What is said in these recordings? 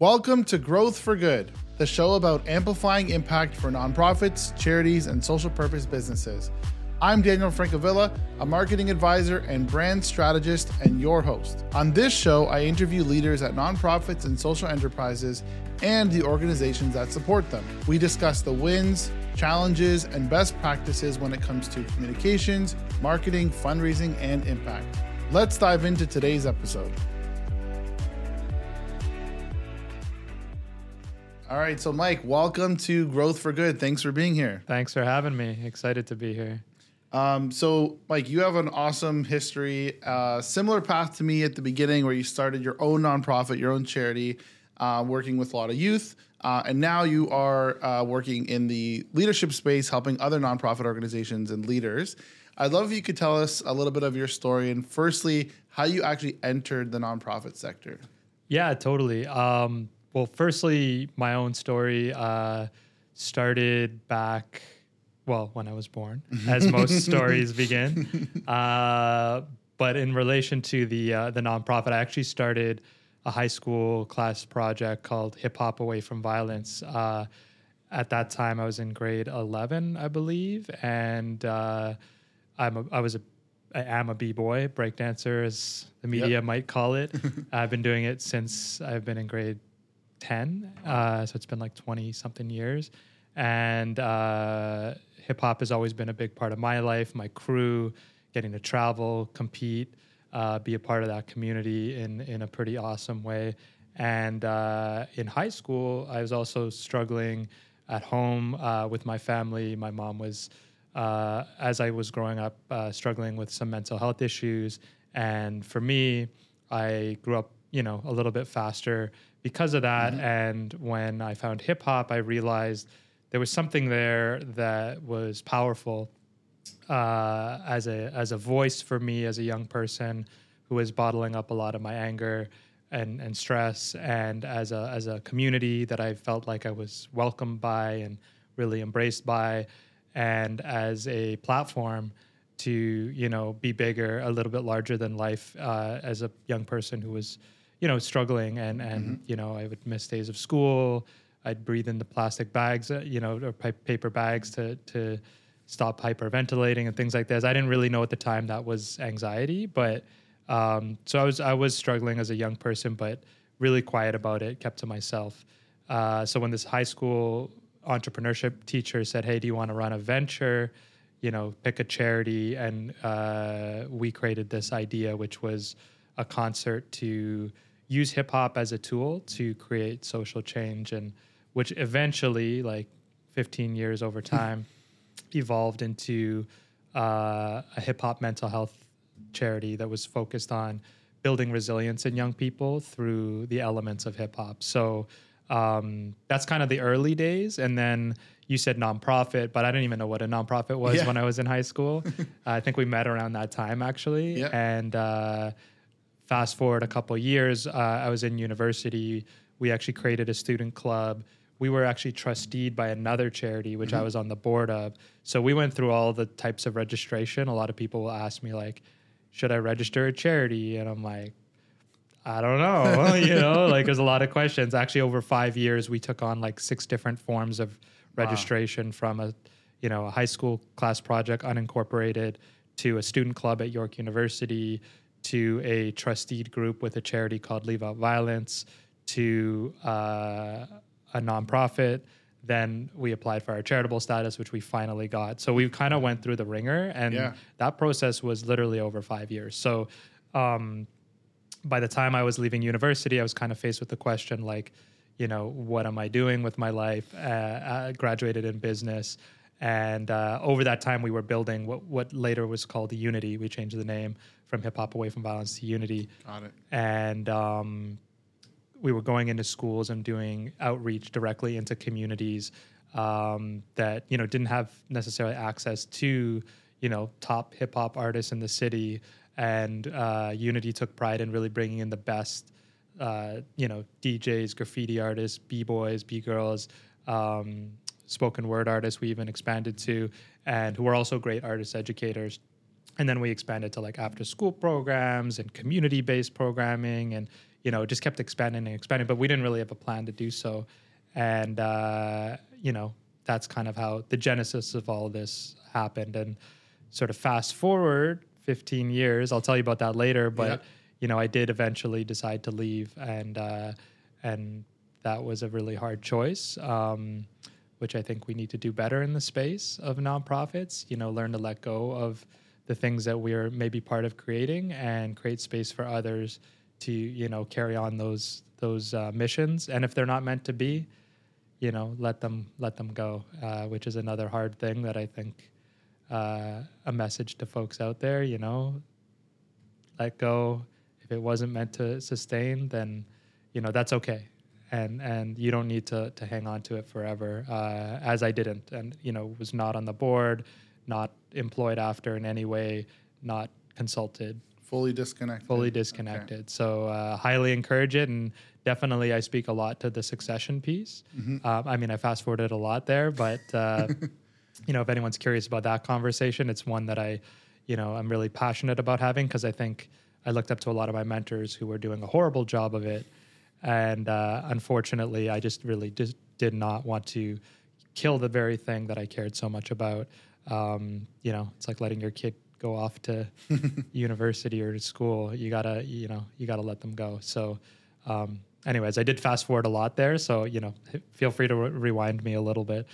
Welcome to Growth for Good, the show about amplifying impact for nonprofits, charities, and social purpose businesses. I'm Daniel Francavilla, a marketing advisor and brand strategist, and your host. On this show, I interview leaders at nonprofits and social enterprises and the organizations that support them. We discuss the wins, challenges, and best practices when it comes to communications, marketing, fundraising, and impact. Let's dive into today's episode. All right, so Mike, welcome to Growth for Good. Thanks for being here. Thanks for having me. Excited to be here. Um, so, Mike, you have an awesome history, uh, similar path to me at the beginning, where you started your own nonprofit, your own charity, uh, working with a lot of youth, uh, and now you are uh, working in the leadership space, helping other nonprofit organizations and leaders. I'd love if you could tell us a little bit of your story, and firstly, how you actually entered the nonprofit sector. Yeah, totally. Um, well, firstly, my own story uh, started back well, when I was born, as most stories begin. Uh, but in relation to the uh, the nonprofit, I actually started a high school class project called Hip Hop Away from Violence. Uh, at that time, I was in grade eleven, I believe, and uh, I'm a, I was a I am a b boy breakdancer, as the media yep. might call it. I've been doing it since I've been in grade ten, uh, so it's been like twenty something years, and uh, hip hop has always been a big part of my life, my crew, getting to travel, compete, uh, be a part of that community in in a pretty awesome way. And uh, in high school, I was also struggling at home uh, with my family. My mom was, uh, as I was growing up, struggling with some mental health issues. And for me, I grew up, you know, a little bit faster because of that. Mm-hmm. And when I found hip hop, I realized there was something there that was powerful uh, as a as a voice for me as a young person who was bottling up a lot of my anger and and stress, and as a as a community that I felt like I was welcomed by and really embraced by, and as a platform to you know be bigger, a little bit larger than life uh, as a young person who was you know struggling and and mm-hmm. you know I would miss days of school. I'd breathe into plastic bags, uh, you know, or paper bags to to stop hyperventilating and things like this. I didn't really know at the time that was anxiety, but um, so I was I was struggling as a young person, but really quiet about it, kept to myself. Uh, so when this high school entrepreneurship teacher said, "Hey, do you want to run a venture?" You know, pick a charity, and uh, we created this idea, which was a concert to use hip hop as a tool to create social change and which eventually, like 15 years over time, evolved into uh, a hip hop mental health charity that was focused on building resilience in young people through the elements of hip hop. So um, that's kind of the early days. And then you said nonprofit, but I didn't even know what a nonprofit was yeah. when I was in high school. I think we met around that time actually. And uh, fast forward a couple years, uh, I was in university. We actually created a student club we were actually trusteed by another charity, which mm-hmm. I was on the board of. So we went through all the types of registration. A lot of people will ask me like, should I register a charity? And I'm like, I don't know. you know, like there's a lot of questions. Actually, over five years, we took on like six different forms of registration wow. from a, you know, a high school class project, unincorporated, to a student club at York University, to a trusteed group with a charity called Leave Out Violence, to uh, a nonprofit. Then we applied for our charitable status, which we finally got. So we kind of went through the ringer, and yeah. that process was literally over five years. So um, by the time I was leaving university, I was kind of faced with the question like, you know, what am I doing with my life? Uh, I graduated in business. And uh, over that time, we were building what, what later was called the Unity. We changed the name from Hip Hop Away from Violence to Unity. Got it. And um, we were going into schools and doing outreach directly into communities um, that you know didn't have necessarily access to you know top hip hop artists in the city. And uh, Unity took pride in really bringing in the best, uh, you know, DJs, graffiti artists, b boys, b girls, um, spoken word artists. We even expanded to, and who are also great artist educators and then we expanded to like after school programs and community based programming and you know, just kept expanding and expanding. But we didn't really have a plan to do so, and uh, you know, that's kind of how the genesis of all this happened. And sort of fast forward 15 years, I'll tell you about that later. But Yeah. you know, I did eventually decide to leave, and uh, and that was a really hard choice. Um, which I think we need to do better in the space of nonprofits. You know, learn to let go of the things that we're maybe part of creating and create space for others to you know carry on those those uh, missions. And if they're not meant to be, you know, let them let them go. Uh, which is another hard thing that I think uh, a message to folks out there. You know, let go. If it wasn't meant to sustain, then you know that's okay and and you don't need to to hang on to it forever uh, as i didn't and you know was not on the board not employed after in any way not consulted Fully disconnected. fully disconnected so uh, highly encourage it and definitely i speak a lot to the succession piece Mm-hmm. um, i mean i fast forwarded a lot there but uh, you know if anyone's curious about that conversation it's one that i you know i'm really passionate about having because i think i looked up to a lot of my mentors who were doing a horrible job of it and uh, unfortunately i just really just did not want to kill the very thing that i cared so much about. Um, you know it's like letting your kid go off to university or to school. You gotta you know you gotta let them go. So um, anyways i did fast forward a lot there. So you know feel free to re- rewind me a little bit.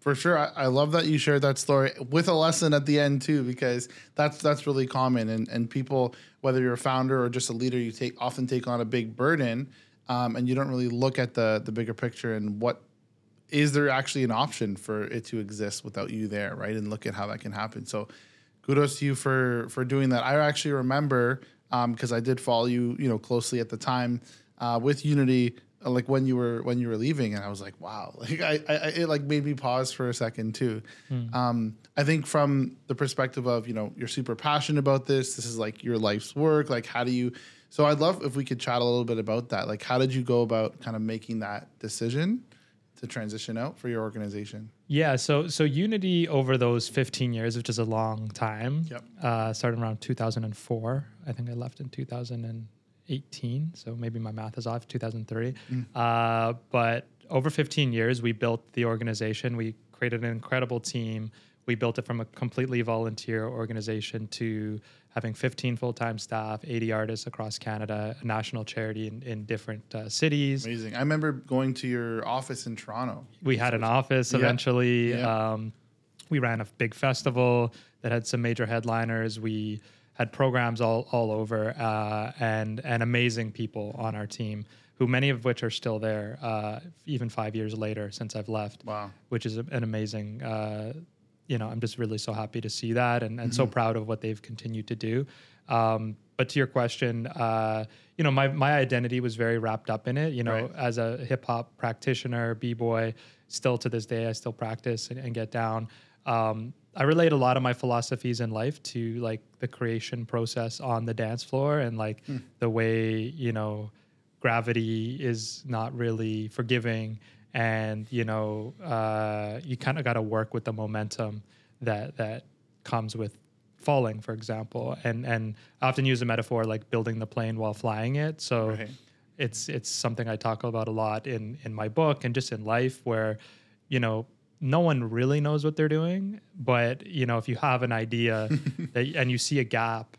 For sure, I, I love that you shared that story with a lesson at the end too, because that's that's really common. And and people, whether you're a founder or just a leader, you take often take on a big burden, um, and you don't really look at the the bigger picture and what is there actually an option for it to exist without you there, right? And look at how that can happen. So, kudos to you for for doing that. I actually remember because I did follow you, you know, closely at the time uh, with Unity, uh, like when you were when you were leaving, and I was like, wow, like I, I I- it like made me pause for a second too. Um, I think from the perspective of you know you're super passionate about this. This is like your life's work. Like, how do you? So I'd love if we could chat a little bit about that. Like, how did you go about kind of making that decision to transition out for your organization? Yeah, so so Unity over those 15 years, which is a long time, Yep. uh, started around 2004. I think I left in 2018, so maybe my math is off. 2003, uh, but over 15 years, we built the organization. We created an incredible team. We built it from a completely volunteer organization to having 15 full-time staff, 80 artists across Canada, a national charity in, in different uh, cities Amazing. I remember going to your office in Toronto. we had an office Yeah. eventually. Yeah. Um, we ran a big festival that had some major headliners. We had programs all all over, uh, and and amazing people on our team, who many of which are still there, uh, even five years later since I've left. Wow. Which is an amazing. Uh, you know, I'm just really so happy to see that, and, and Mm-hmm. so proud of what they've continued to do. Um, but to your question, uh, you know, my my identity was very wrapped up in it. You know, Right. as a hip hop practitioner, b boy, still to this day, I still practice and, and get down. Um, I relate a lot of my philosophies in life to like the creation process on the dance floor and like the way you know gravity is not really forgiving, and you know uh, you kind of got to work with the momentum that that comes with falling, for example. And and I often use a metaphor like building the plane while flying it. So Right. it's it's something I talk about a lot in in my book and just in life where you know no one really knows what they're doing but you know if you have an idea that, and you see a gap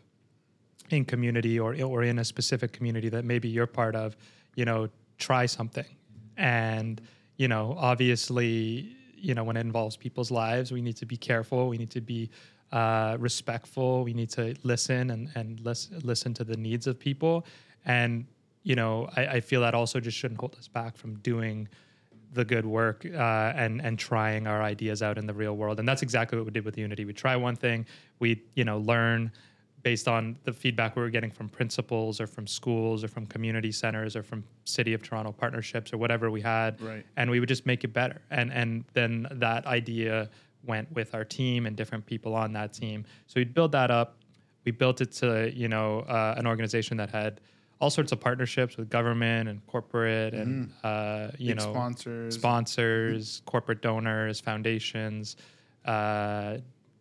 in community or or in a specific community that maybe you're part of you know try something and you know obviously you know when it involves people's lives we need to be careful. We need to be uh, respectful. We need to listen and and listen listen to the needs of people. And you know I, I feel that also just shouldn't hold us back from doing the good work uh, and and trying our ideas out in the real world. And that's exactly what we did with unity. We try one thing. We you know learn based on the feedback we were getting from principals or from schools or from community centers or from city of toronto partnerships or whatever we had Right. and we would just make it better and and then that idea went with our team and different people on that team so we'd build that up we built it to you know uh, an organization that had all sorts of partnerships with government and corporate and uh, you Big know sponsors. sponsors, corporate donors, foundations, uh,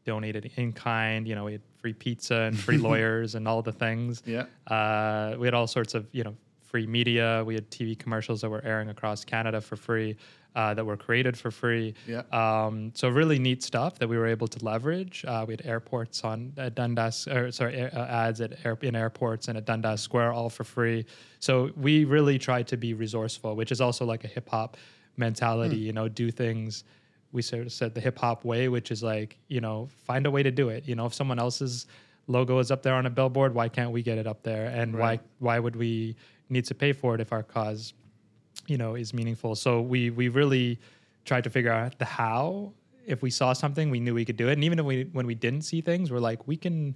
donated in kind. You know, we had free pizza and free lawyers and all the things. Yeah. Uh, we had all sorts of you know free media. We had TV commercials that were airing across Canada for free, uh, that were created for free. Yeah. Um, so really neat stuff that we were able to leverage. Uh, we had airports on at Dundas, or sorry, uh, ads at air, in airports and at Dundas Square, all for free. So we really tried to be resourceful, which is also like a hip hop mentality. You know, do things. We sort of said the hip hop way, which is like you know find a way to do it. You know, if someone else's logo is up there on a billboard, why can't we get it up there? And Right. why why would we need to pay for it if our cause you know is meaningful? So we we really tried to figure out the how. If we saw something we knew we could do it. And even if we when we didn't see things we're like we can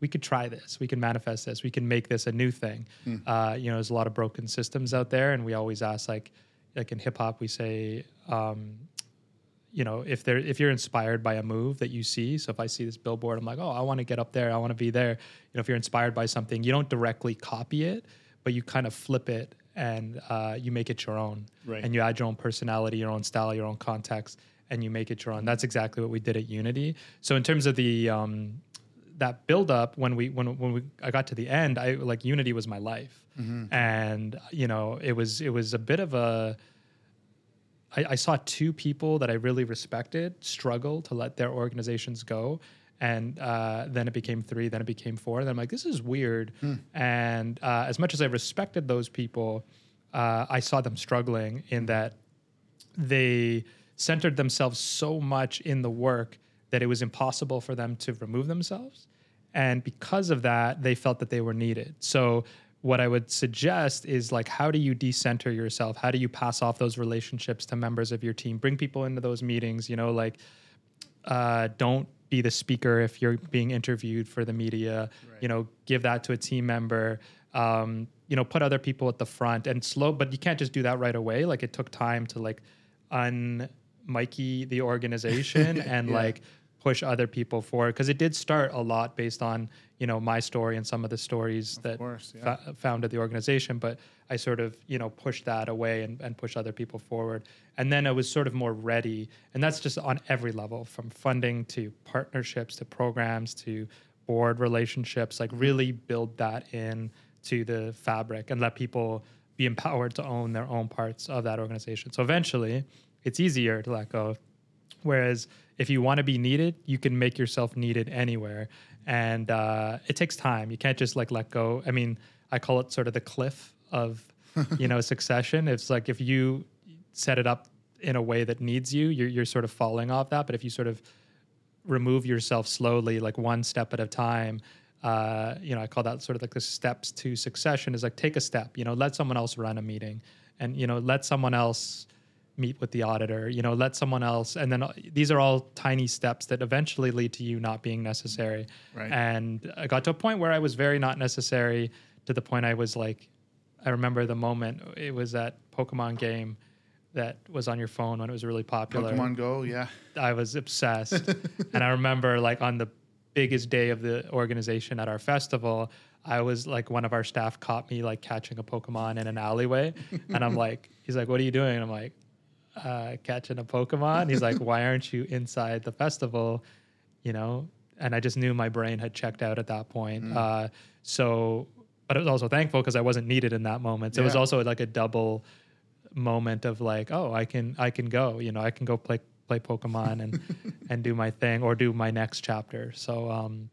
we could try this. We can manifest this. We can make this a new thing. Uh, you know there's a lot of broken systems out there. And we always ask like like in hip hop we say um, you know if there if you're inspired by a move that you see so if i see this billboard i'm like oh i want to get up there. I want to be there. You know if you're inspired by something you don't directly copy it but you kind of flip it and uh, you make it your own. Right. and you add your own personality your own style your own context and you make it your own. That's exactly what we did at unity. So in terms of the um, that build up when we when when we I got to the end, I like Unity was my life, and you know it was it was a bit of a. I, I saw two people that I really respected struggle to let their organizations go, and uh, then it became three, then it became four, and I'm like, this is weird. And uh, as much as I respected those people, uh, I saw them struggling in that they centered themselves so much in the work that it was impossible for them to remove themselves. And because of that, they felt that they were needed. So, what I would suggest is like, how do you decenter yourself? How do you pass off those relationships to members of your team? Bring people into those meetings, you know, like, uh, don't be the speaker if you're being interviewed for the media. You know, give that to a team member. Um, you know, put other people at the front and slow, but you can't just do that right away. Like it took time to like un Mikey the organization and Yeah. like push other people forward because it did start a lot based on you know my story and some of the stories that course, yeah. fa- founded the organization but i sort of you know pushed that away and, and push other people forward. And then i was sort of more ready and that's just on every level from funding to partnerships to programs to board relationships like mm-hmm. really build that in to the fabric and let people be empowered to own their own parts of that organization. So eventually it's easier to let go. Whereas if you want to be needed, you can make yourself needed anywhere, and uh, it takes time. You can't just like let go. I mean, I call it sort of the cliff of you know succession. It's like if you set it up in a way that needs you, you're, you're sort of falling off that. But if you sort of remove yourself slowly, like one step at a time. Uh, you know, I call that sort of like the steps to succession is like take a step, you know, let someone else run a meeting and, you know, let someone else meet with the auditor, you know, let someone else. And then uh, these are all tiny steps that eventually lead to you not being necessary. Right. And I got to a point where I was very not necessary to the point I was like, I remember the moment it was that Pokemon game that was on your phone when it was really popular. Pokemon Go, yeah. I was obsessed. and I remember like on the biggest day of the organization at our festival, I was like one of our staff caught me like catching a Pokemon in an alleyway. and I'm like, he's like, what are you doing? And I'm like, uh, catching a Pokemon. He's like, why aren't you inside the festival? You know? And I just knew my brain had checked out at that point. Uh, so, but I was also thankful because I wasn't needed in that moment. So it was also like a double moment of like, oh, I can I can go, you know, I can go play play Pokemon and and do my thing or do my next chapter. So um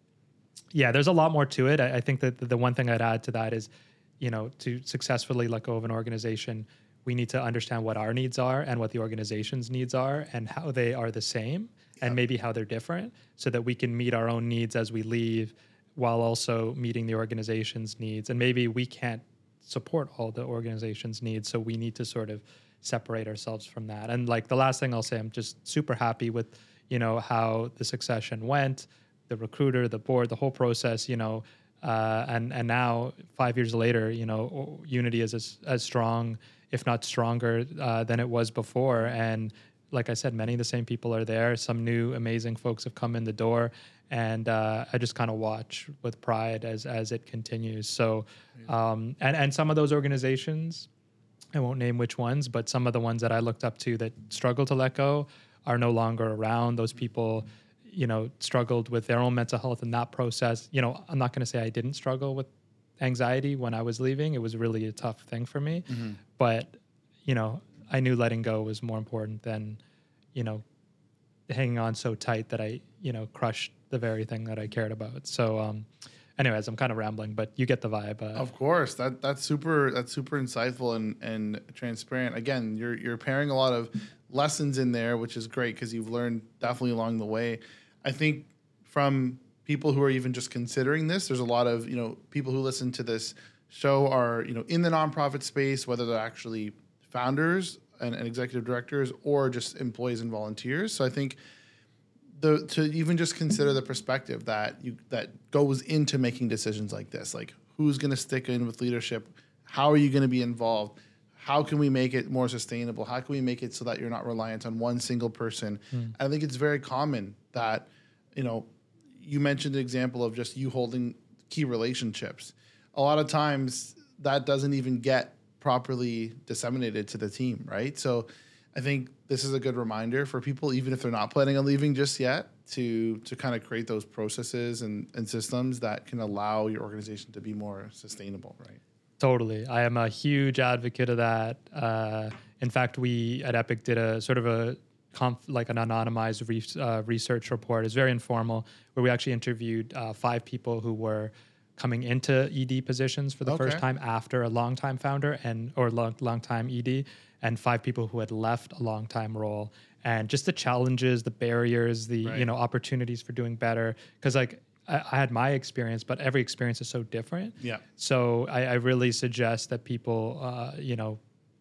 yeah, there's a lot more to it. I, I think that the, the one thing I'd add to that is, you know, to successfully let go of an organization, we need to understand what our needs are and what the organization's needs are and how they are the same and maybe how they're different so that we can meet our own needs as we leave while also meeting the organization's needs. And maybe we can't support all the organization's needs. So we need to sort of separate ourselves from that. And like the last thing I'll say, I'm just super happy with, you know, how the succession went, the recruiter, the board, the whole process, you know, uh, and and now five years later, you know, Unity is as, as strong, if not stronger, uh, than it was before. And like I said, many of the same people are there. Some new amazing folks have come in the door, and uh, I just kind of watch with pride as as it continues. So, um, and and some of those organizations, I won't name which ones, but some of the ones that I looked up to that struggled to let go are no longer around. Those people, you know, struggled with their own mental health in that process. You know, I'm not going to say I didn't struggle with anxiety when I was leaving. It was really a tough thing for me. Mm-hmm. But, you know, I knew letting go was more important than, you know, hanging on so tight that I, you know, crushed the very thing that I cared about. So, um, anyways, I'm kind of rambling, but you get the vibe. Uh, Of course, that that's super that's super insightful and and transparent. Again, you're you're pairing a lot of lessons in there, which is great because you've learned definitely along the way. I think from people who are even just considering this, there's a lot of you know people who listen to this show are you know in the nonprofit space, whether they're actually founders and, and executive directors or just employees and volunteers. So I think the to even just consider the perspective that you that goes into making decisions like this like who's going to stick in with leadership? How are you going to be involved? How can we make it more sustainable? How can we make it so that you're not reliant on one single person? Hmm. I think it's very common that you know you mentioned an example of just you holding key relationships a lot of times that doesn't even get properly disseminated to the team right so I think this is a good reminder for people, even if they're not planning on leaving just yet, to to kind of create those processes and, and systems that can allow your organization to be more sustainable, right? Totally. I am a huge advocate of that. Uh, in fact, we at Epic did a sort of a conf, like an anonymized re- uh, research report. It's very informal, where we actually interviewed uh, five people who were coming into ED positions for the first time after a long time founder and or long long time ED, and five people who had left a long time role. And just the challenges, the barriers, the Right. you know opportunities for doing better. Because like I, I had my experience, but every experience is so different. Yeah. So I, I really suggest that people, uh, you know,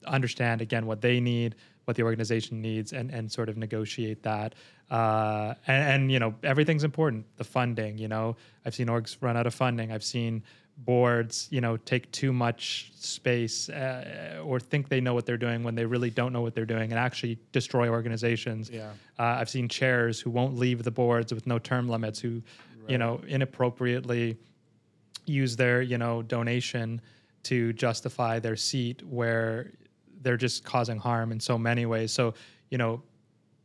understand again what they need, what the organization needs, and and sort of negotiate that. Uh, and, and you know, everything's important. The funding, you know, I've seen orgs run out of funding. I've seen boards, you know, take too much space uh, or think they know what they're doing when they really don't know what they're doing, and actually destroy organizations. Yeah. Uh, I've seen chairs who won't leave the boards with no term limits, who, you know, inappropriately use their you know donation to justify their seat where they're just causing harm in so many ways. So you know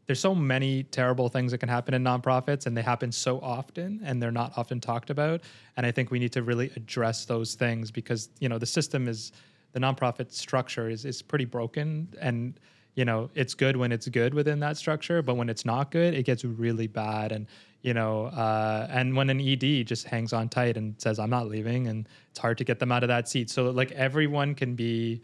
there's so many terrible things that can happen in nonprofits and they happen so often and they're not often talked about. And i think we need to really address those things because you know the system is the nonprofit structure is is pretty broken. And you know it's good when it's good within that structure but when it's not good it gets really bad. And you know uh, and when an ed just hangs on tight and says i'm not leaving and it's hard to get them out of that seat. So like everyone can be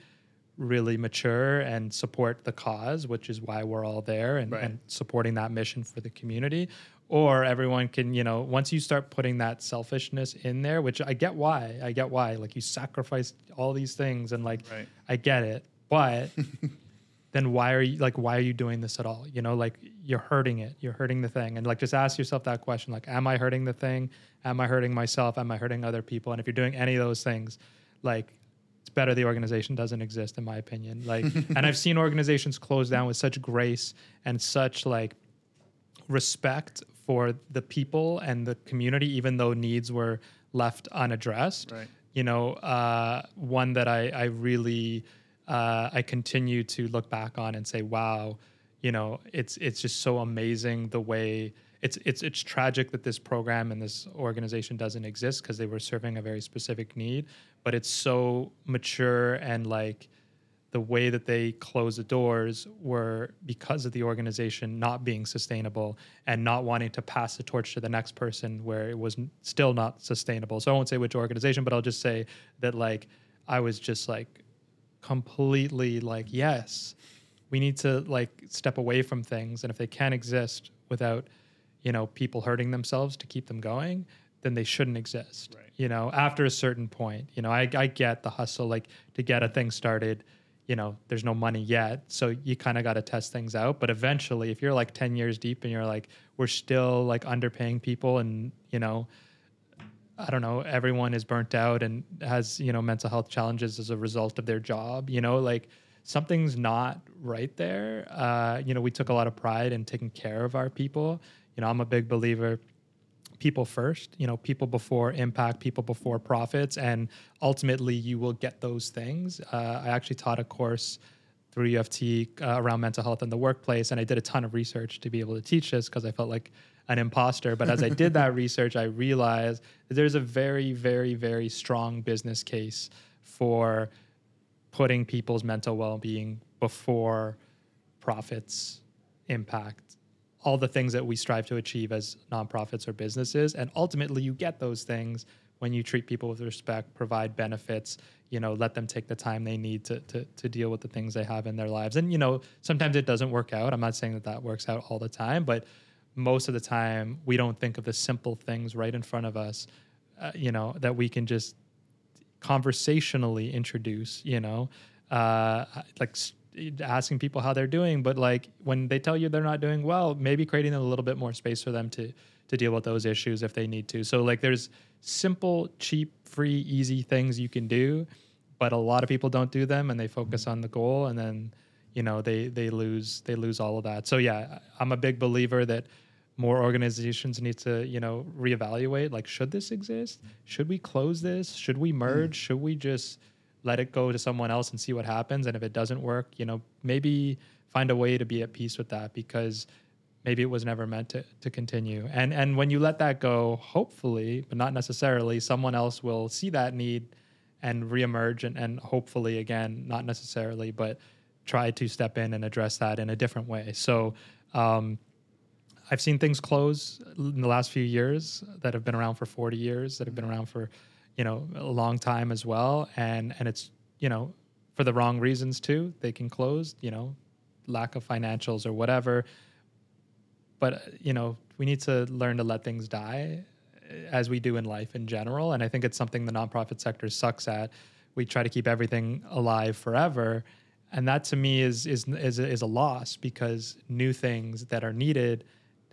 really mature and support the cause which is why we're all there and, Right. and supporting that mission for the community. Or everyone can you know once you start putting that selfishness in there which i get why i get why like you sacrificed all these things and like Right. i get it but then why are you like why are you doing this at all? You know like you're hurting it you're hurting the thing. And like just ask yourself that question like am i hurting the thing? Am i hurting myself? Am i hurting other people? And if you're doing any of those things like better the organization doesn't exist in my opinion like and i've seen organizations close down with such grace and such like respect for the people and the community even though needs were left unaddressed Right. you know uh, one that i i really uh, i continue to look back on and say wow you know it's it's just so amazing the way it's it's it's tragic that this program and this organization doesn't exist because they were serving a very specific need but it's so mature and like the way that they closed the doors were because of the organization not being sustainable and not wanting to pass the torch to the next person where it was still not sustainable. So I won't say which organization, but I'll just say that like I was just like completely like yes, we need to like step away from things and if they can't exist without you know people hurting themselves to keep them going then they shouldn't exist Right. you know after a certain point you know I, I get the hustle like to get a thing started you know there's no money yet so you kind of got to test things out but eventually if you're like 10 years deep and you're like we're still like underpaying people and you know I don't know, everyone is burnt out and has, you know, mental health challenges as a result of their job, you know, like something's not right there. Uh, you know, we took a lot of pride in taking care of our people. You know, I'm a big believer people first, you know, people before impact, people before profits, and ultimately you will get those things. Uh, I actually taught a course through U of T uh, around mental health in the workplace, and I did a ton of research to be able to teach this because I felt like an imposter. But as I did that research, I realized that there's a very, very, very strong business case for putting people's mental well-being before profits impact all the things that we strive to achieve as nonprofits or businesses. And ultimately you get those things when you treat people with respect provide benefits you know let them take the time they need to, to, to deal with the things they have in their lives. And you know sometimes it doesn't work out. I'm not saying that that works out all the time but most of the time we don't think of the simple things right in front of us uh, you know that we can just conversationally introduce you know uh, like asking people how they're doing but like when they tell you they're not doing well maybe creating a little bit more space for them to to deal with those issues if they need to. So like there's simple cheap free easy things you can do but a lot of people don't do them and they focus on the goal and then you know they they lose they lose all of that. So yeah i'm a big believer that more organizations need to you know reevaluate like should this exist? Should we close this? Should we merge? Mm. should we just let it go to someone else and see what happens. And if it doesn't work, you know, maybe find a way to be at peace with that because maybe it was never meant to, to continue. And and when you let that go, hopefully, but not necessarily, someone else will see that need and reemerge and, and hopefully again, not necessarily, but try to step in and address that in a different way. So um, I've seen things close in the last few years that have been around for 40 years, that have been around for you know a long time as well. And and it's you know for the wrong reasons too they can close you know lack of financials or whatever. But you know we need to learn to let things die eh, as we do in life in general. And i think it's something the nonprofit sector sucks at. We try to keep everything alive forever. And that to me is is is, is a loss because new things that are needed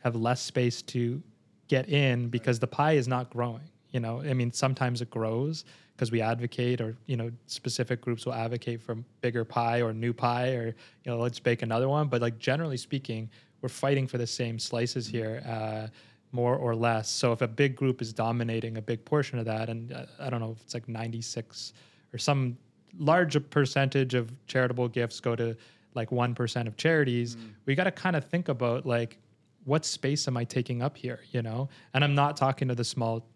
have less space to get in because the pie is not growing you know i mean sometimes it grows because we advocate or you know specific groups will advocate for bigger pie or new pie or you know let's bake another one. But like generally speaking we're fighting for the same slices here uh, more or less. So if a big group is dominating a big portion of that and uh, i don't know if it's like 96 or some large percentage of charitable gifts go to like 1% of charities mm. we got to kind of think about like what space am i taking up here you know? And i'm not talking to the small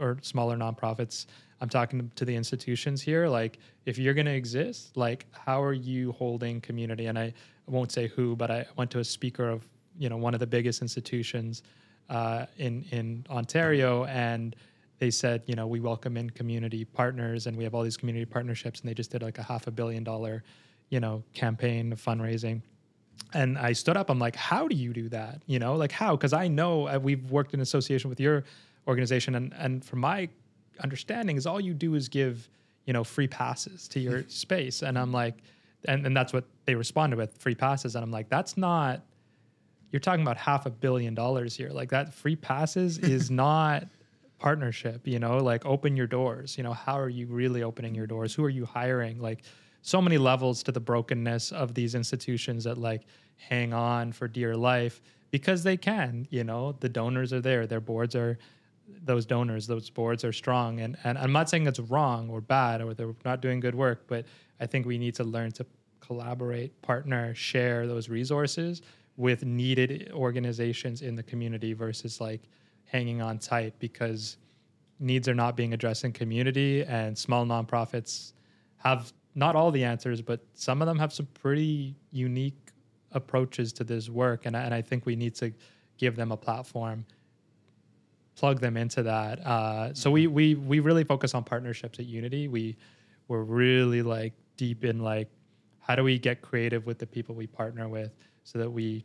or smaller nonprofits. I'm talking to the institutions here. Like, if you're going to exist, like, how are you holding community? And I won't say who, but I went to a speaker of you know one of the biggest institutions uh, in in Ontario, and they said, you know, we welcome in community partners, and we have all these community partnerships, and they just did like a half a billion dollar, you know, campaign of fundraising. And I stood up. I'm like, how do you do that? You know, like how? Because I know uh, we've worked in association with your organization. And and from my understanding, is all you do is give you know free passes to your space. And I'm like, and and that's what they responded with free passes. And I'm like, that's not. You're talking about half a billion dollars here. Like that free passes is not partnership. You know, like open your doors. You know, how are you really opening your doors? Who are you hiring? Like so many levels to the brokenness of these institutions that like hang on for dear life because they can you know the donors are there their boards are those donors, those boards are strong. And, and I'm not saying it's wrong or bad or they're not doing good work, but I think we need to learn to collaborate, partner, share those resources with needed organizations in the community versus like hanging on tight because needs are not being addressed in community and small nonprofits have not all the answers, but some of them have some pretty unique approaches to this work. And, and I think we need to give them a platform plug them into that. Uh, so we we we really focus on partnerships at Unity. We we're really like deep in like how do we get creative with the people we partner with so that we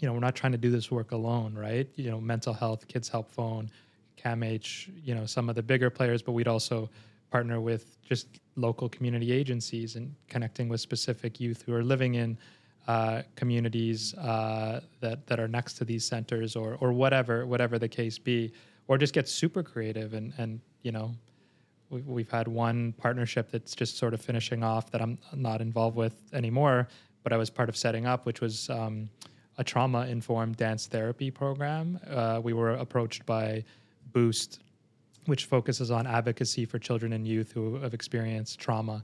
you know we're not trying to do this work alone right you know mental health kids help phone camh you know some of the bigger players but we'd also partner with just local community agencies and connecting with specific youth who are living in uh, communities uh, that that are next to these centers or or whatever whatever the case be, or just get super creative and and you know. We've had one partnership that's just sort of finishing off that I'm not involved with anymore, but I was part of setting up, which was um, a trauma informed dance therapy program. Uh, we were approached by Boost, which focuses on advocacy for children and youth who have experienced trauma.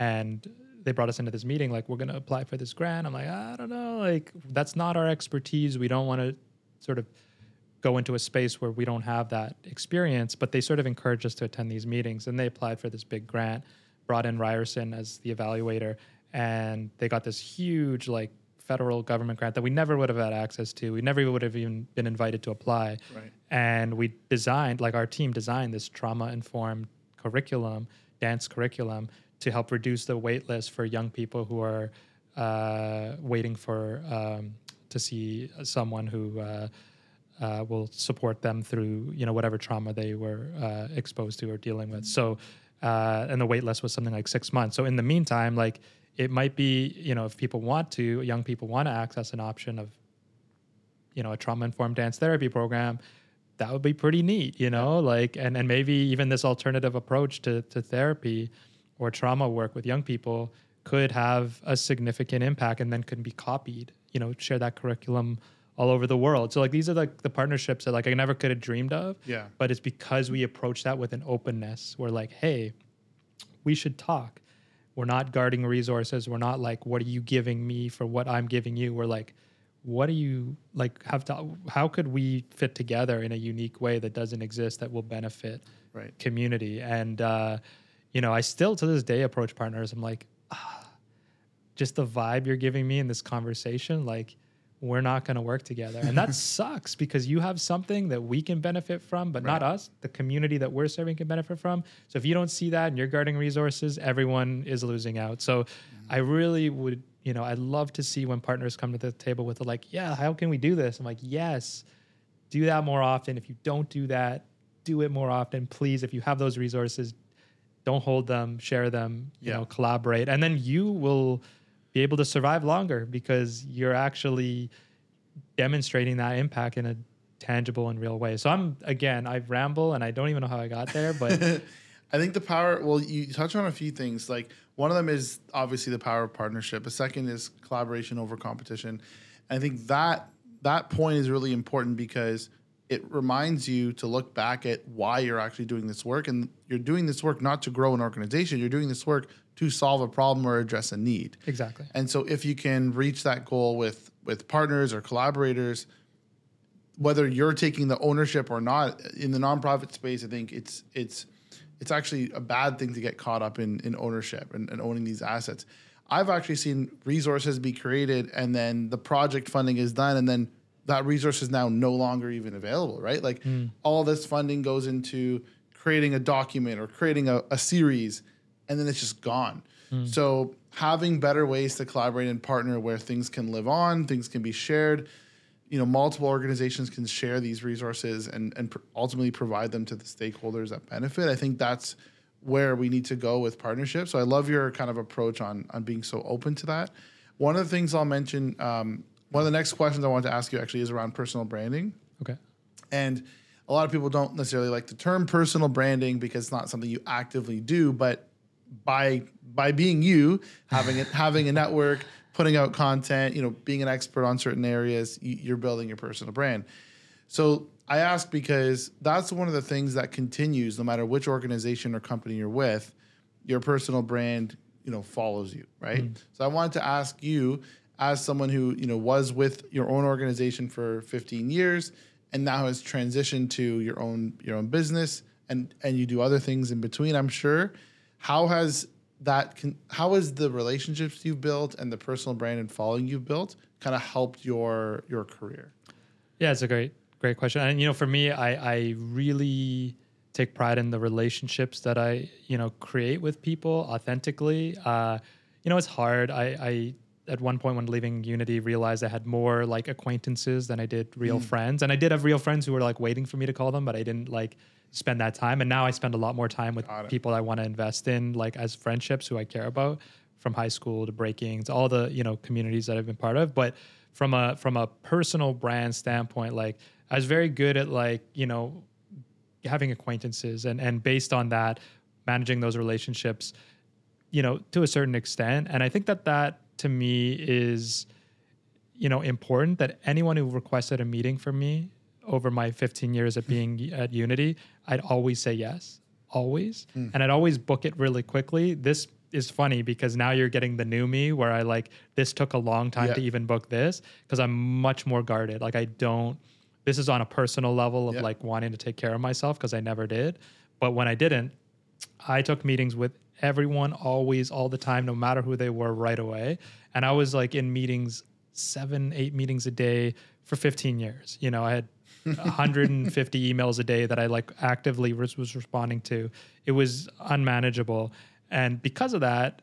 And they brought us into this meeting like we're going to apply for this grant i'm like i don't know like that's not our expertise we don't want to sort of go into a space where we don't have that experience, but they sort of encouraged us to attend these meetings. And they applied for this big grant, brought in Ryerson as the evaluator, and they got this huge like federal government grant that we never would have had access to. We never would have even been invited to apply. Right. And we designed, like our team designed this trauma informed curriculum, dance curriculum, to help reduce the wait list for young people who are uh, waiting for um, to see someone who uh, uh, will support them through you know whatever trauma they were uh, exposed to or dealing with. So, uh, and the wait list was something like six months. So in the meantime, like it might be you know if people want to, young people want to access an option of you know a trauma informed dance therapy program. That would be pretty neat, you know, like and and maybe even this alternative approach to to therapy or trauma work with young people could have a significant impact and then could be copied you know share that curriculum all over the world. So like these are like the partnerships that like i never could have dreamed of Yeah. but it's because we approach that with an openness. We're like hey we should talk. We're not guarding resources. We're not like what are you giving me for what i'm giving you? We're like what do you like have to how could we fit together in a unique way that doesn't exist that will benefit Right. community? And uh you know i still to this day approach partners. I'm like ah, just the vibe you're giving me in this conversation like we're not going to work together. And that sucks because you have something that we can benefit from but not us. The community that we're serving can benefit from. So if you don't see that and you're guarding resources everyone is losing out. So i really would you know i'd love to see when partners come to the table with the like yeah how can we do this? I'm like yes do that more often. If you don't do that do it more often please. If you have those resources don't hold them share them you Yeah. know collaborate and then you will be able to survive longer because you're actually demonstrating that impact in a tangible and real way so i'm again i ramble and i don't even know how i got there but I think the power. Well, you touch on a few things. Like one of them is obviously the power of partnership. The second is collaboration over competition. I think that that point is really important because it reminds you to look back at why you're actually doing this work, and you're doing this work not to grow an organization. You're doing this work to solve a problem or address a need. exactly And so if you can reach that goal with with partners or collaborators, whether you're taking the ownership or not in the nonprofit space, I think it's it's it's actually a bad thing to get caught up in in ownership and, and owning these assets. I've actually seen resources be created and then the project funding is done and then that resource is now no longer even available, right? Like all this funding goes into creating a document or creating a, a series and then it's just gone. So having better ways to collaborate and partner where things can live on, things can be shared, you know, multiple organizations can share these resources and and pr- ultimately provide them to the stakeholders that benefit. I think that's where we need to go with partnerships. So I love your kind of approach on on being so open to that. One of the things I'll mention, um, one of the next questions I want to ask you actually is around personal branding. okay And a lot of people don't necessarily like the term personal branding because it's not something you actively do, but by by being you, having it having a network, putting out content, you know, being an expert on certain areas, you, you're building your personal brand. So I ask because that's one of the things that continues no matter which organization or company you're with, your personal brand, you know, follows you, right? Mm. So I wanted to ask you as someone who, you know, was with your own organization for 15 years and now has transitioned to your own your own business and and you do other things in between, I'm sure. How has that con- how has the relationships you've built and the personal brand and following you've built kind of helped your your career? Yeah, it's a great, great question. And you know, for me, I, I really take pride in the relationships that I, you know, create with people authentically. Uh, you know, it's hard. I, I at one point when leaving Unity realized I had more like acquaintances than I did real mm. friends. And I did have real friends who were like waiting for me to call them, but I didn't like spend that time. And now I spend a lot more time with people I want to invest in, like as friendships who I care about, from high school to breakings, all the you know communities that I've been part of. But from a from a personal brand standpoint, like I was very good at like you know having acquaintances and and based on that managing those relationships you know to a certain extent and i think that that to me is you know important that anyone who requested a meeting from me over my 15 years of being at unity i'd always say yes always hmm. and i'd always book it really quickly this is funny because now you're getting the new me where i like this took a long time Yeah. to even book this because i'm much more guarded like i don't this is on a personal level of Yeah. like wanting to take care of myself because I never did. But when I didn't, I took meetings with everyone always, all the time, no matter who they were, right away. And I was like in meetings, seven, eight meetings a day for 15 years. You know, I had 150 emails a day that I like actively was, was responding to. It was unmanageable. And because of that,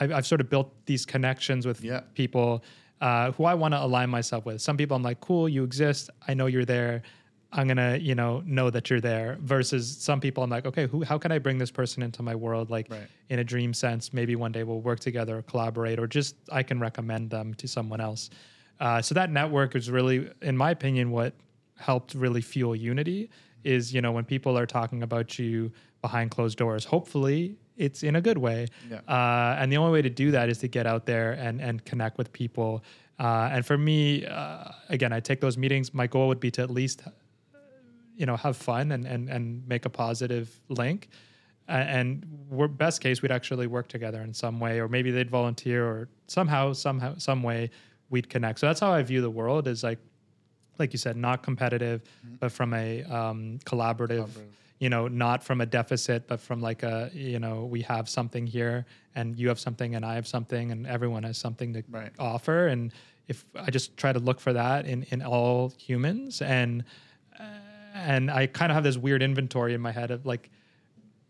I've, I've sort of built these connections with Yeah. people uh, who I want to align myself with. Some people I'm like, cool, you exist. I know you're there. I'm gonna, you know, know that you're there. Versus some people, I'm like, okay, who, how can I bring this person into my world, like Right. in a dream sense? Maybe one day we'll work together, or collaborate, or just I can recommend them to someone else. Uh, so that network is really, in my opinion, what helped really fuel unity. Is you know when people are talking about you behind closed doors. Hopefully, it's in a good way. Yeah. Uh, and the only way to do that is to get out there and and connect with people. Uh, and for me, uh, again, I take those meetings. My goal would be to at least, you know, have fun and and and make a positive link. And we're, best case, we'd actually work together in some way, or maybe they'd volunteer, or somehow, somehow, some way, we'd connect. So that's how I view the world: is like, like you said, not competitive, but from a um, collaborative Collaborative. you know not from a deficit but from like a you know we have something here and you have something and i have something and everyone has something to Right. offer and if i just try to look for that in in all humans and uh, and i kind of have this weird inventory in my head of like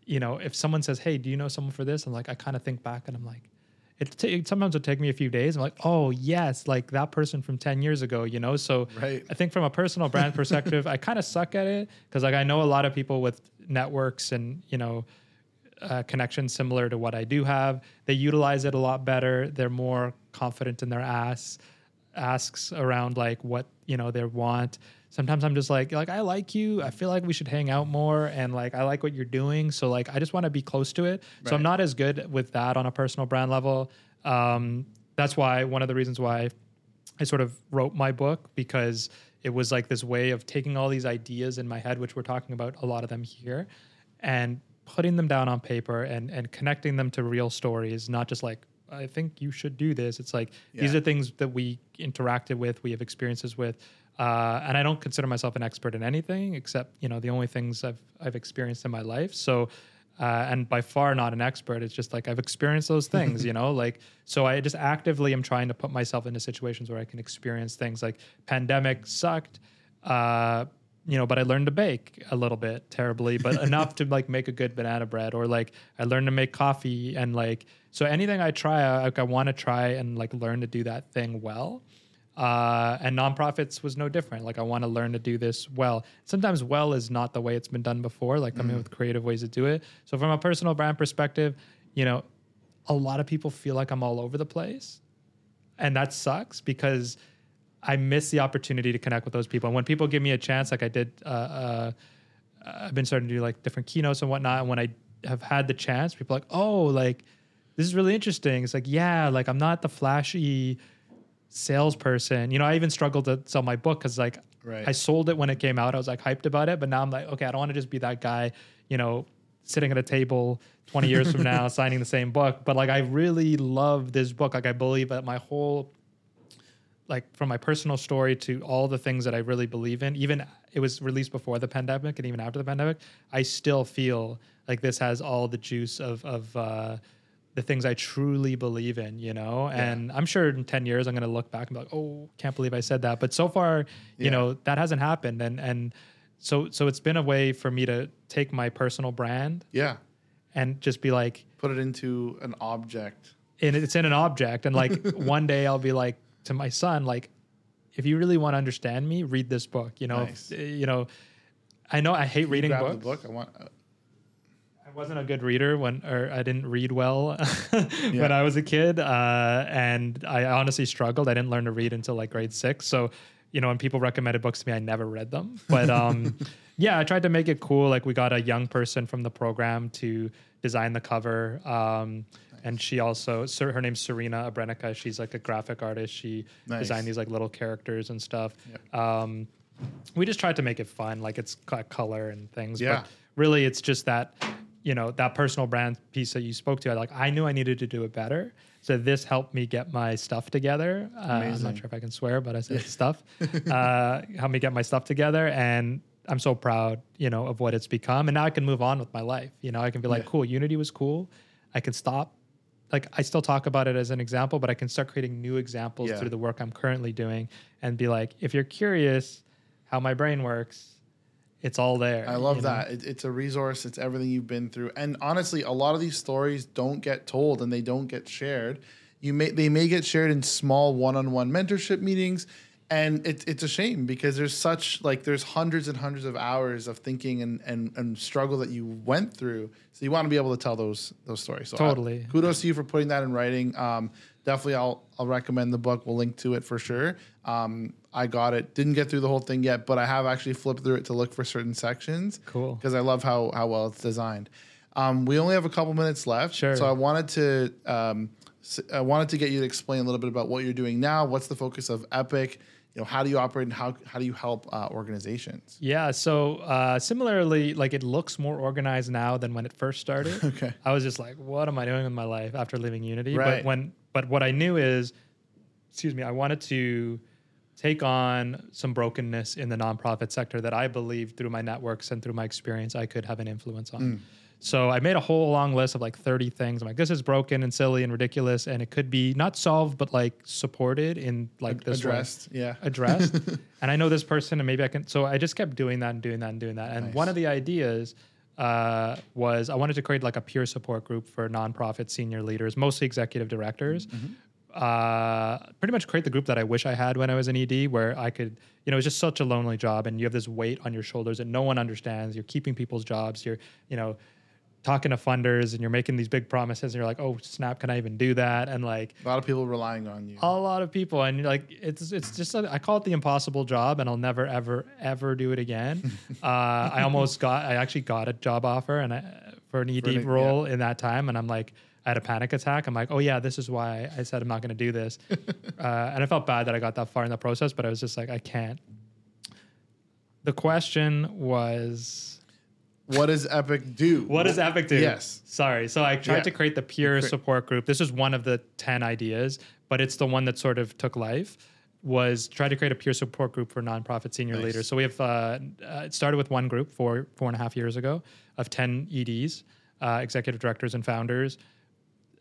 you know if someone says hey do you know someone for this i'm like i kind of think back and i'm like it, it sometimes it'll take me a few days i'm like oh yes like that person from 10 years ago you know so Right. I think from a personal brand perspective, I kind of suck at it because like I know a lot of people with networks and you know uh, connections similar to what I do have. They utilize it a lot better. They're more confident in their ass asks around like what you know they want. Sometimes I'm just like like I like you. I feel like we should hang out more and like I like what you're doing. So like I just want to be close to it. So I'm not as good with that on a personal brand level. Um, that's why one of the reasons why I sort of wrote my book because it was like this way of taking all these ideas in my head, which we're talking about a lot of them here, and putting them down on paper and and connecting them to real stories, not just like I think you should do this. It's like these are things that we interacted with, we have experiences with, uh, and I don't consider myself an expert in anything except you know the only things I've I've experienced in my life. So uh, and by far not an expert. It's just like I've experienced those things, you know. Like so, I just actively am trying to put myself into situations where I can experience things. Like pandemic sucked, uh, you know, but I learned to bake a little bit terribly, but enough to like make a good banana bread. Or like I learned to make coffee, and like so anything I try, I, like I want to try and like learn to do that thing well. Uh, and nonprofits was no different. Like I want to learn to do this well. Sometimes well is not the way it's been done before. Like coming with creative ways to do it. So from a personal brand perspective, you know, a lot of people feel like I'm all over the place, and that sucks because I miss the opportunity to connect with those people. And when people give me a chance, like I did, uh, uh, I've been starting to do like different keynotes and whatnot. And when I have had the chance, people are like, oh, like this is really interesting. It's like, yeah, like I'm not the flashy salesperson. You know, I even struggled to sell my book because like Right. I sold it when it came out. I was like hyped about it, but now I'm like, okay, I don't want to just be that guy, you know, sitting at a table 20 years from now signing the same book. But like I really love this book. Like I believe that my whole like from my personal story to all the things that I really believe in, even it was released before the pandemic and even after the pandemic, I still feel like this has all the juice of of uh, the things I truly believe in, you know. And I'm sure in ten years I'm going to look back and be like, oh, can't believe I said that. But so far, you Yeah. know, that hasn't happened, and and so so it's been a way for me to take my personal brand Yeah. and just be like, Put it into an object. and it's in an object and like one day i'll be like to my son like if you really want to understand me read this book you know Nice. Uh, you know i know i hate reading Grab books the book. I want. I wasn't a good reader when or i didn't read well Yeah. when i was a kid uh, and i honestly struggled. I didn't learn to read until like grade six. So you know when people recommended books to me i never read them. But um yeah i tried to make it cool. Like we got a young person from the program to design the cover um and she also her name's serena abrenica. She's like a graphic artist. She Nice. designed these like little characters and stuff. Um we just tried to make it fun. Like it's got color and things Yeah. but really it's just that you know that personal brand piece that you spoke to I like i knew i needed to do it better So this helped me get my stuff together. Uh, I'm not sure if I can swear, but I said stuff. uh, helped me get my stuff together, and I'm so proud, you know, of what it's become. And now I can move on with my life. You know, I can be like, Yeah. cool, Unity was cool. I can stop. Like I still talk about it as an example, but I can start creating new examples Yeah. through the work I'm currently doing, and be like, if you're curious how my brain works, it's all there. I love that. It, it's a resource. It's everything you've been through. And honestly, a lot of these stories don't get told and they don't get shared. You may they may get shared in small one-on-one mentorship meetings, and it's it's a shame because there's such like there's hundreds and hundreds of hours of thinking and and, and struggle that you went through. So you want to be able to tell those those stories. So I- Totally. kudos to you for putting that in writing. Um, definitely, I'll I'll recommend the book. We'll link to it for sure. Um, I got it. Didn't get through the whole thing yet, but I have actually flipped through it to look for certain sections. Cool. Because I love how how well it's designed. Um, we only have a couple minutes left, Sure. so I wanted to um, I wanted to get you to explain a little bit about what you're doing now. What's the focus of Epic? You know, how do you operate and how how do you help uh, organizations? Yeah. So uh, similarly, like it looks more organized now than when it first started. Okay. I was just like, what am I doing with my life after leaving Unity? Right. But when but what I knew is, excuse me, I wanted to take on some brokenness in the nonprofit sector that I believe through my networks and through my experience I could have an influence on. Mm. So I made a whole long list of like 30 things. I'm like, this is broken and silly and ridiculous, and it could be not solved, but like supported in like this way Addressed, yeah. addressed. and I know this person, and maybe I can. So I just kept doing that and doing that and doing that. And Nice. one of the ideas uh, was I wanted to create like a peer support group for nonprofit senior leaders, mostly executive directors. Uh, pretty much create the group that I wish I had when I was an ED, where I could, you know, it's just such a lonely job, and you have this weight on your shoulders that no one understands. You're keeping people's jobs. You're, you know, talking to funders, and you're making these big promises, and you're like, oh snap, can I even do that? And like, A lot of people relying on you. a lot of people and like it's it's just a, I call it the impossible job and I'll never ever ever do it again. uh, I almost got I actually got a job offer and I, for an ED an- yeah. role in that time and I'm like I had a panic attack. I'm like, oh yeah, this is why I said I'm not going to do this, uh, and I felt bad that I got that far in the process, but I was just like, I can't. The question was, What does Epic do? what does Epic do? Yes. Sorry. So I tried Yeah. to create the peer support group. This is one of the 10 ideas, but it's the one that sort of took life was try to create a peer support group for nonprofit senior Nice. leaders. So we have, uh, uh, it started with one group four, four and a half years ago of 10 EDs, uh, executive directors and founders.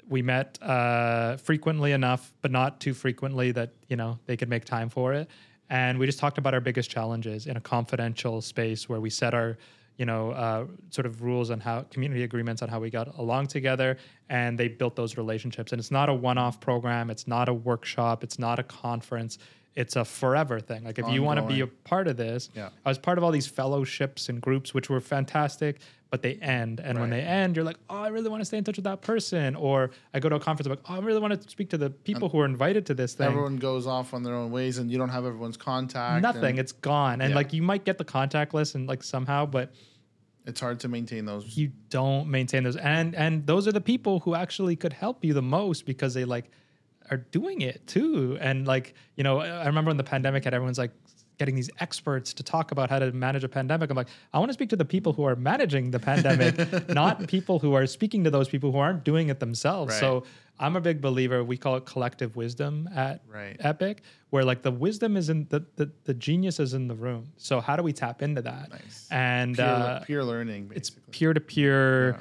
We met uh, frequently enough, but not too frequently that, you know, they could make time for it. And we just talked about our biggest challenges in a confidential space where we set our, you know, uh, sort of rules on how community agreements on how we got along together, and they built those relationships. And it's not a one-off program. It's not a workshop. It's not a conference. It's a forever thing. Like if you want to be a part of this, Yeah. I was part of all these fellowships and groups, which were fantastic, but they end. And when they end, you're like, oh, I really want to stay in touch with that person. Or I go to a conference, I'm like, oh, I really want to speak to the people who are invited to this thing. Everyone goes off on their own ways, and you don't have everyone's contact. Nothing. and It's gone. And Yeah. like you might get the contact list and like somehow, but it's hard to maintain those. you don't maintain those and and those are the people who actually could help you the most because they like are doing it too and like you know i remember when the pandemic hit everyone's like getting these experts to talk about how to manage a pandemic i'm like i want to speak to the people who are managing the pandemic not people who are speaking to those people who aren't doing it themselves Right. so i'm a big believer we call it collective wisdom at Right. epic where like the wisdom is in the, the the genius is in the room so how do we tap into that Nice. and Peer, uh, peer learning, it's peer to peer.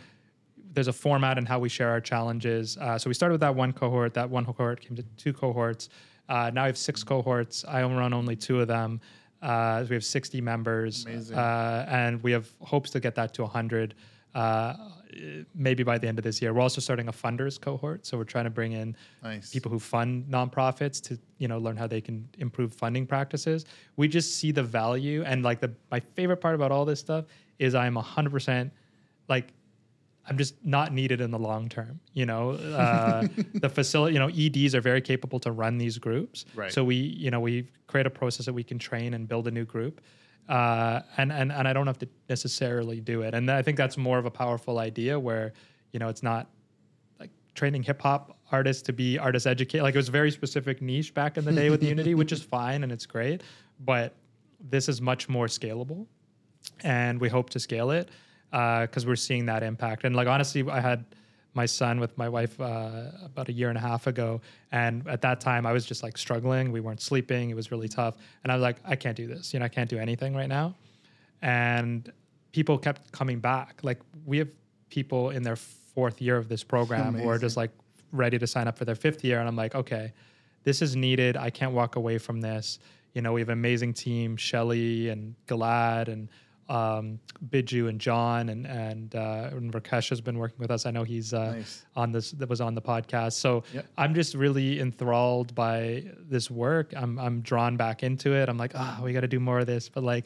There's a format in how we share our challenges. Uh, so we started with that one cohort. That one cohort came to two cohorts. Uh, now we have six cohorts. I only run only two of them. Uh, we have 60 members, Amazing. uh, and we have hopes to get that to 100. Uh, maybe by the end of this year. We're also starting a funders cohort, so we're trying to bring in Nice. people who fund nonprofits to you know learn how they can improve funding practices. We just see the value, and like the my favorite part about all this stuff is I'm hundred percent like I'm just not needed in the long term. You know, uh, the facility, you know, EDs are very capable to run these groups. Right. So we, you know, we create a process that we can train and build a new group. Uh, and, and, and I don't have to necessarily do it. And I think that's more of a powerful idea where, you know, it's not like training hip hop artists to be artist educate. Like it was a very specific niche back in the day with Unity, which is fine and it's great. But this is much more scalable and we hope to scale it because we're seeing that impact. And like honestly, I had my son with my wife uh, about a year and a half ago. And at that time, I was just like struggling. We weren't sleeping. It was really tough. And I was like, I can't do this. You know, I can't do anything right now. And people kept coming back. Like we have people in their fourth year of this program who are just like ready to sign up for their fifth year. And I'm like, okay, this is needed. I can't walk away from this. You know, we have an amazing team, Shelly and Galad and um, Biju and John and and, uh, and Rakesh has been working with us. I know he's uh, Nice. on this that was on the podcast. So Yep. I'm just really enthralled by this work. I'm I'm drawn back into it. I'm like, ah, we got to do more of this. But like,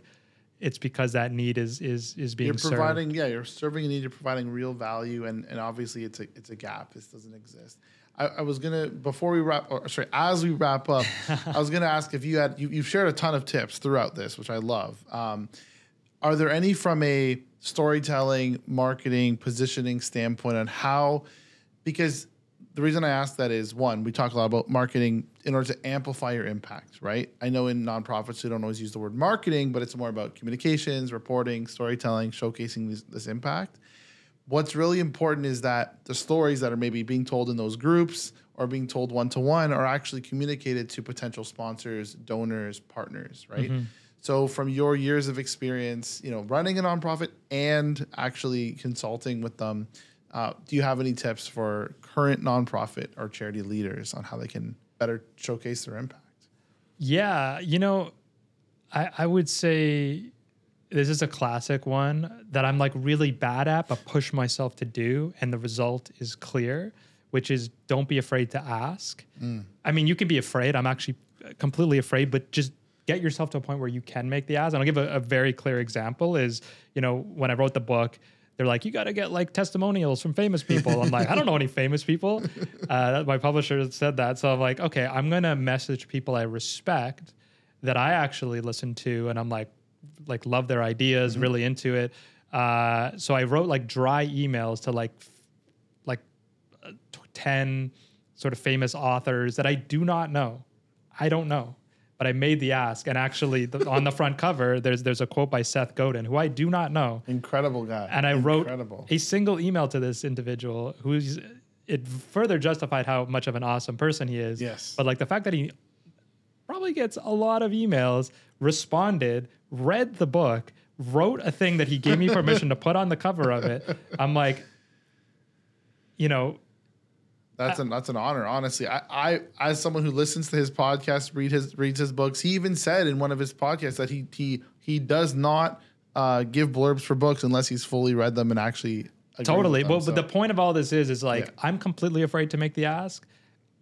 it's because that need is is is being You're served. providing, yeah, you're serving a need. You're providing real value, and and obviously it's a it's a gap. This doesn't exist. I, I was gonna before we wrap, or sorry, as we wrap up, I was gonna ask if you had you, you've shared a ton of tips throughout this, which I love. Um, are there any from a storytelling, marketing, positioning standpoint on how? Because the reason I ask that is one, we talk a lot about marketing in order to amplify your impact, right? I know in nonprofits we don't always use the word marketing, but it's more about communications, reporting, storytelling, showcasing this, this impact. What's really important is that the stories that are maybe being told in those groups or being told one to one are actually communicated to potential sponsors, donors, partners, right? Mm-hmm. So from your years of experience, you know, running a nonprofit and actually consulting with them, uh, do you have any tips for current nonprofit or charity leaders on how they can better showcase their impact? Yeah, you know, I, I would say this is a classic one that I'm like really bad at, but push myself to do, and the result is clear, which is don't be afraid to ask. I mean, you can be afraid. I'm actually completely afraid, but just get yourself to a point where you can make the ask. And I'll give a, a very clear example is, you know, when I wrote the book, they're like, you got to get like testimonials from famous people. I'm like, I don't know any famous people. Uh, my publisher said that. So I'm like, okay, I'm going to message people I respect that I actually listen to. And I'm like, like love their ideas, really into it. Uh, so I wrote like dry emails to like, f- like uh, t- 10 sort of famous authors that I do not know. I don't know. But I made the ask, and actually, the, on the front cover, there's there's a quote by Seth Godin, who I do not know, Incredible guy. and I wrote a single email to this individual who's it further justified how much of an awesome person he is. Yes. But like the fact that he probably gets a lot of emails, responded, read the book, wrote a thing that he gave me permission to put on the cover of it. I'm like, you know, That's an that's an honor, honestly. I, I as someone who listens to his podcast, read his reads his books. He even said in one of his podcasts that he he he does not uh, give blurbs for books unless he's fully read them and actually totally. with Well, them. but the point of all this is, is like Yeah. I'm completely afraid to make the ask,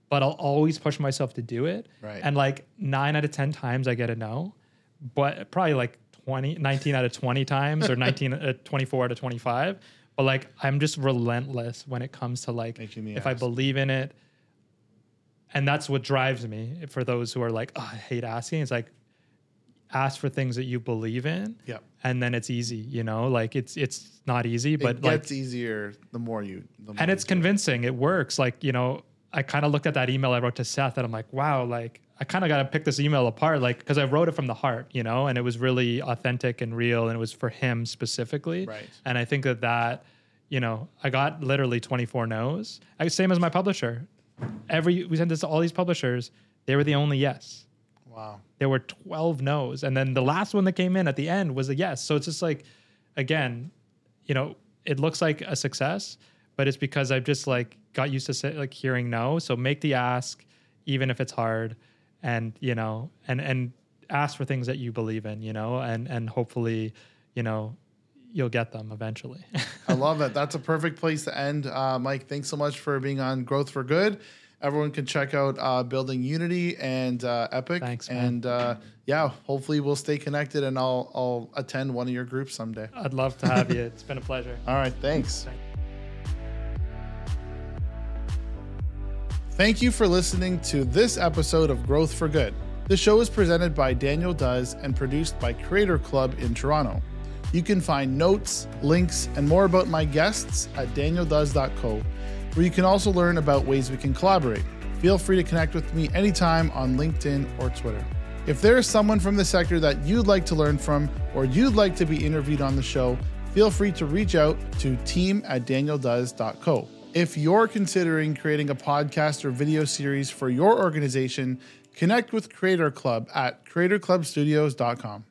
but I'll always push myself to do it. Right. And like nine out of ten times I get a no, but probably like 20, 19 out of twenty times, or 19, uh, 24 out of twenty five. But like I'm just relentless when it comes to like Making if I ask. believe in it, and that's what drives me. For those who are like, oh, I hate asking, it's like ask for things that you believe in. Yep. And then it's easy, you know, like it's it's not easy, but it like gets easier the more you. The more and it's do it. convincing. It works. Like, you know, I kind of looked at that email I wrote to Seth and I'm like, wow, like I kind of got to pick this email apart, like, because I wrote it from the heart, you know, and it was really authentic and real and it was for him specifically. Right. And I think that that, you know, I got literally 24 no's. I, same as my publisher. Every, we sent this to all these publishers. They were the only yes Wow. there were 12 no's and then the last one that came in at the end was a yes so it's just like again you know it looks like a success but it's because i've just like got used to say, like hearing no so make the ask even if it's hard and you know and and ask for things that you believe in you know and and hopefully you know you'll get them eventually I love it. That's a perfect place to end. Uh, Mike, thanks so much for being on Growth for Good. Everyone can check out uh, Building Unity and uh, Epic. Thanks, man. And uh, yeah, hopefully we'll stay connected and I'll I'll attend one of your groups someday. i'd love to have you it's been a pleasure All right, thanks. Thank you for listening to this episode of Growth for Good. The show is presented by Daniel Does and produced by Creator Club in Toronto. You can find notes, links, and more about my guests at danieldoes.co, where you can also learn about ways we can collaborate. Feel free to connect with me anytime on LinkedIn or Twitter. If there is someone from the sector that you'd like to learn from or you'd like to be interviewed on the show, feel free to reach out to team at danieldoes.co. If you're considering creating a podcast or video series for your organization, connect with Creator Club at creatorclubstudios.com.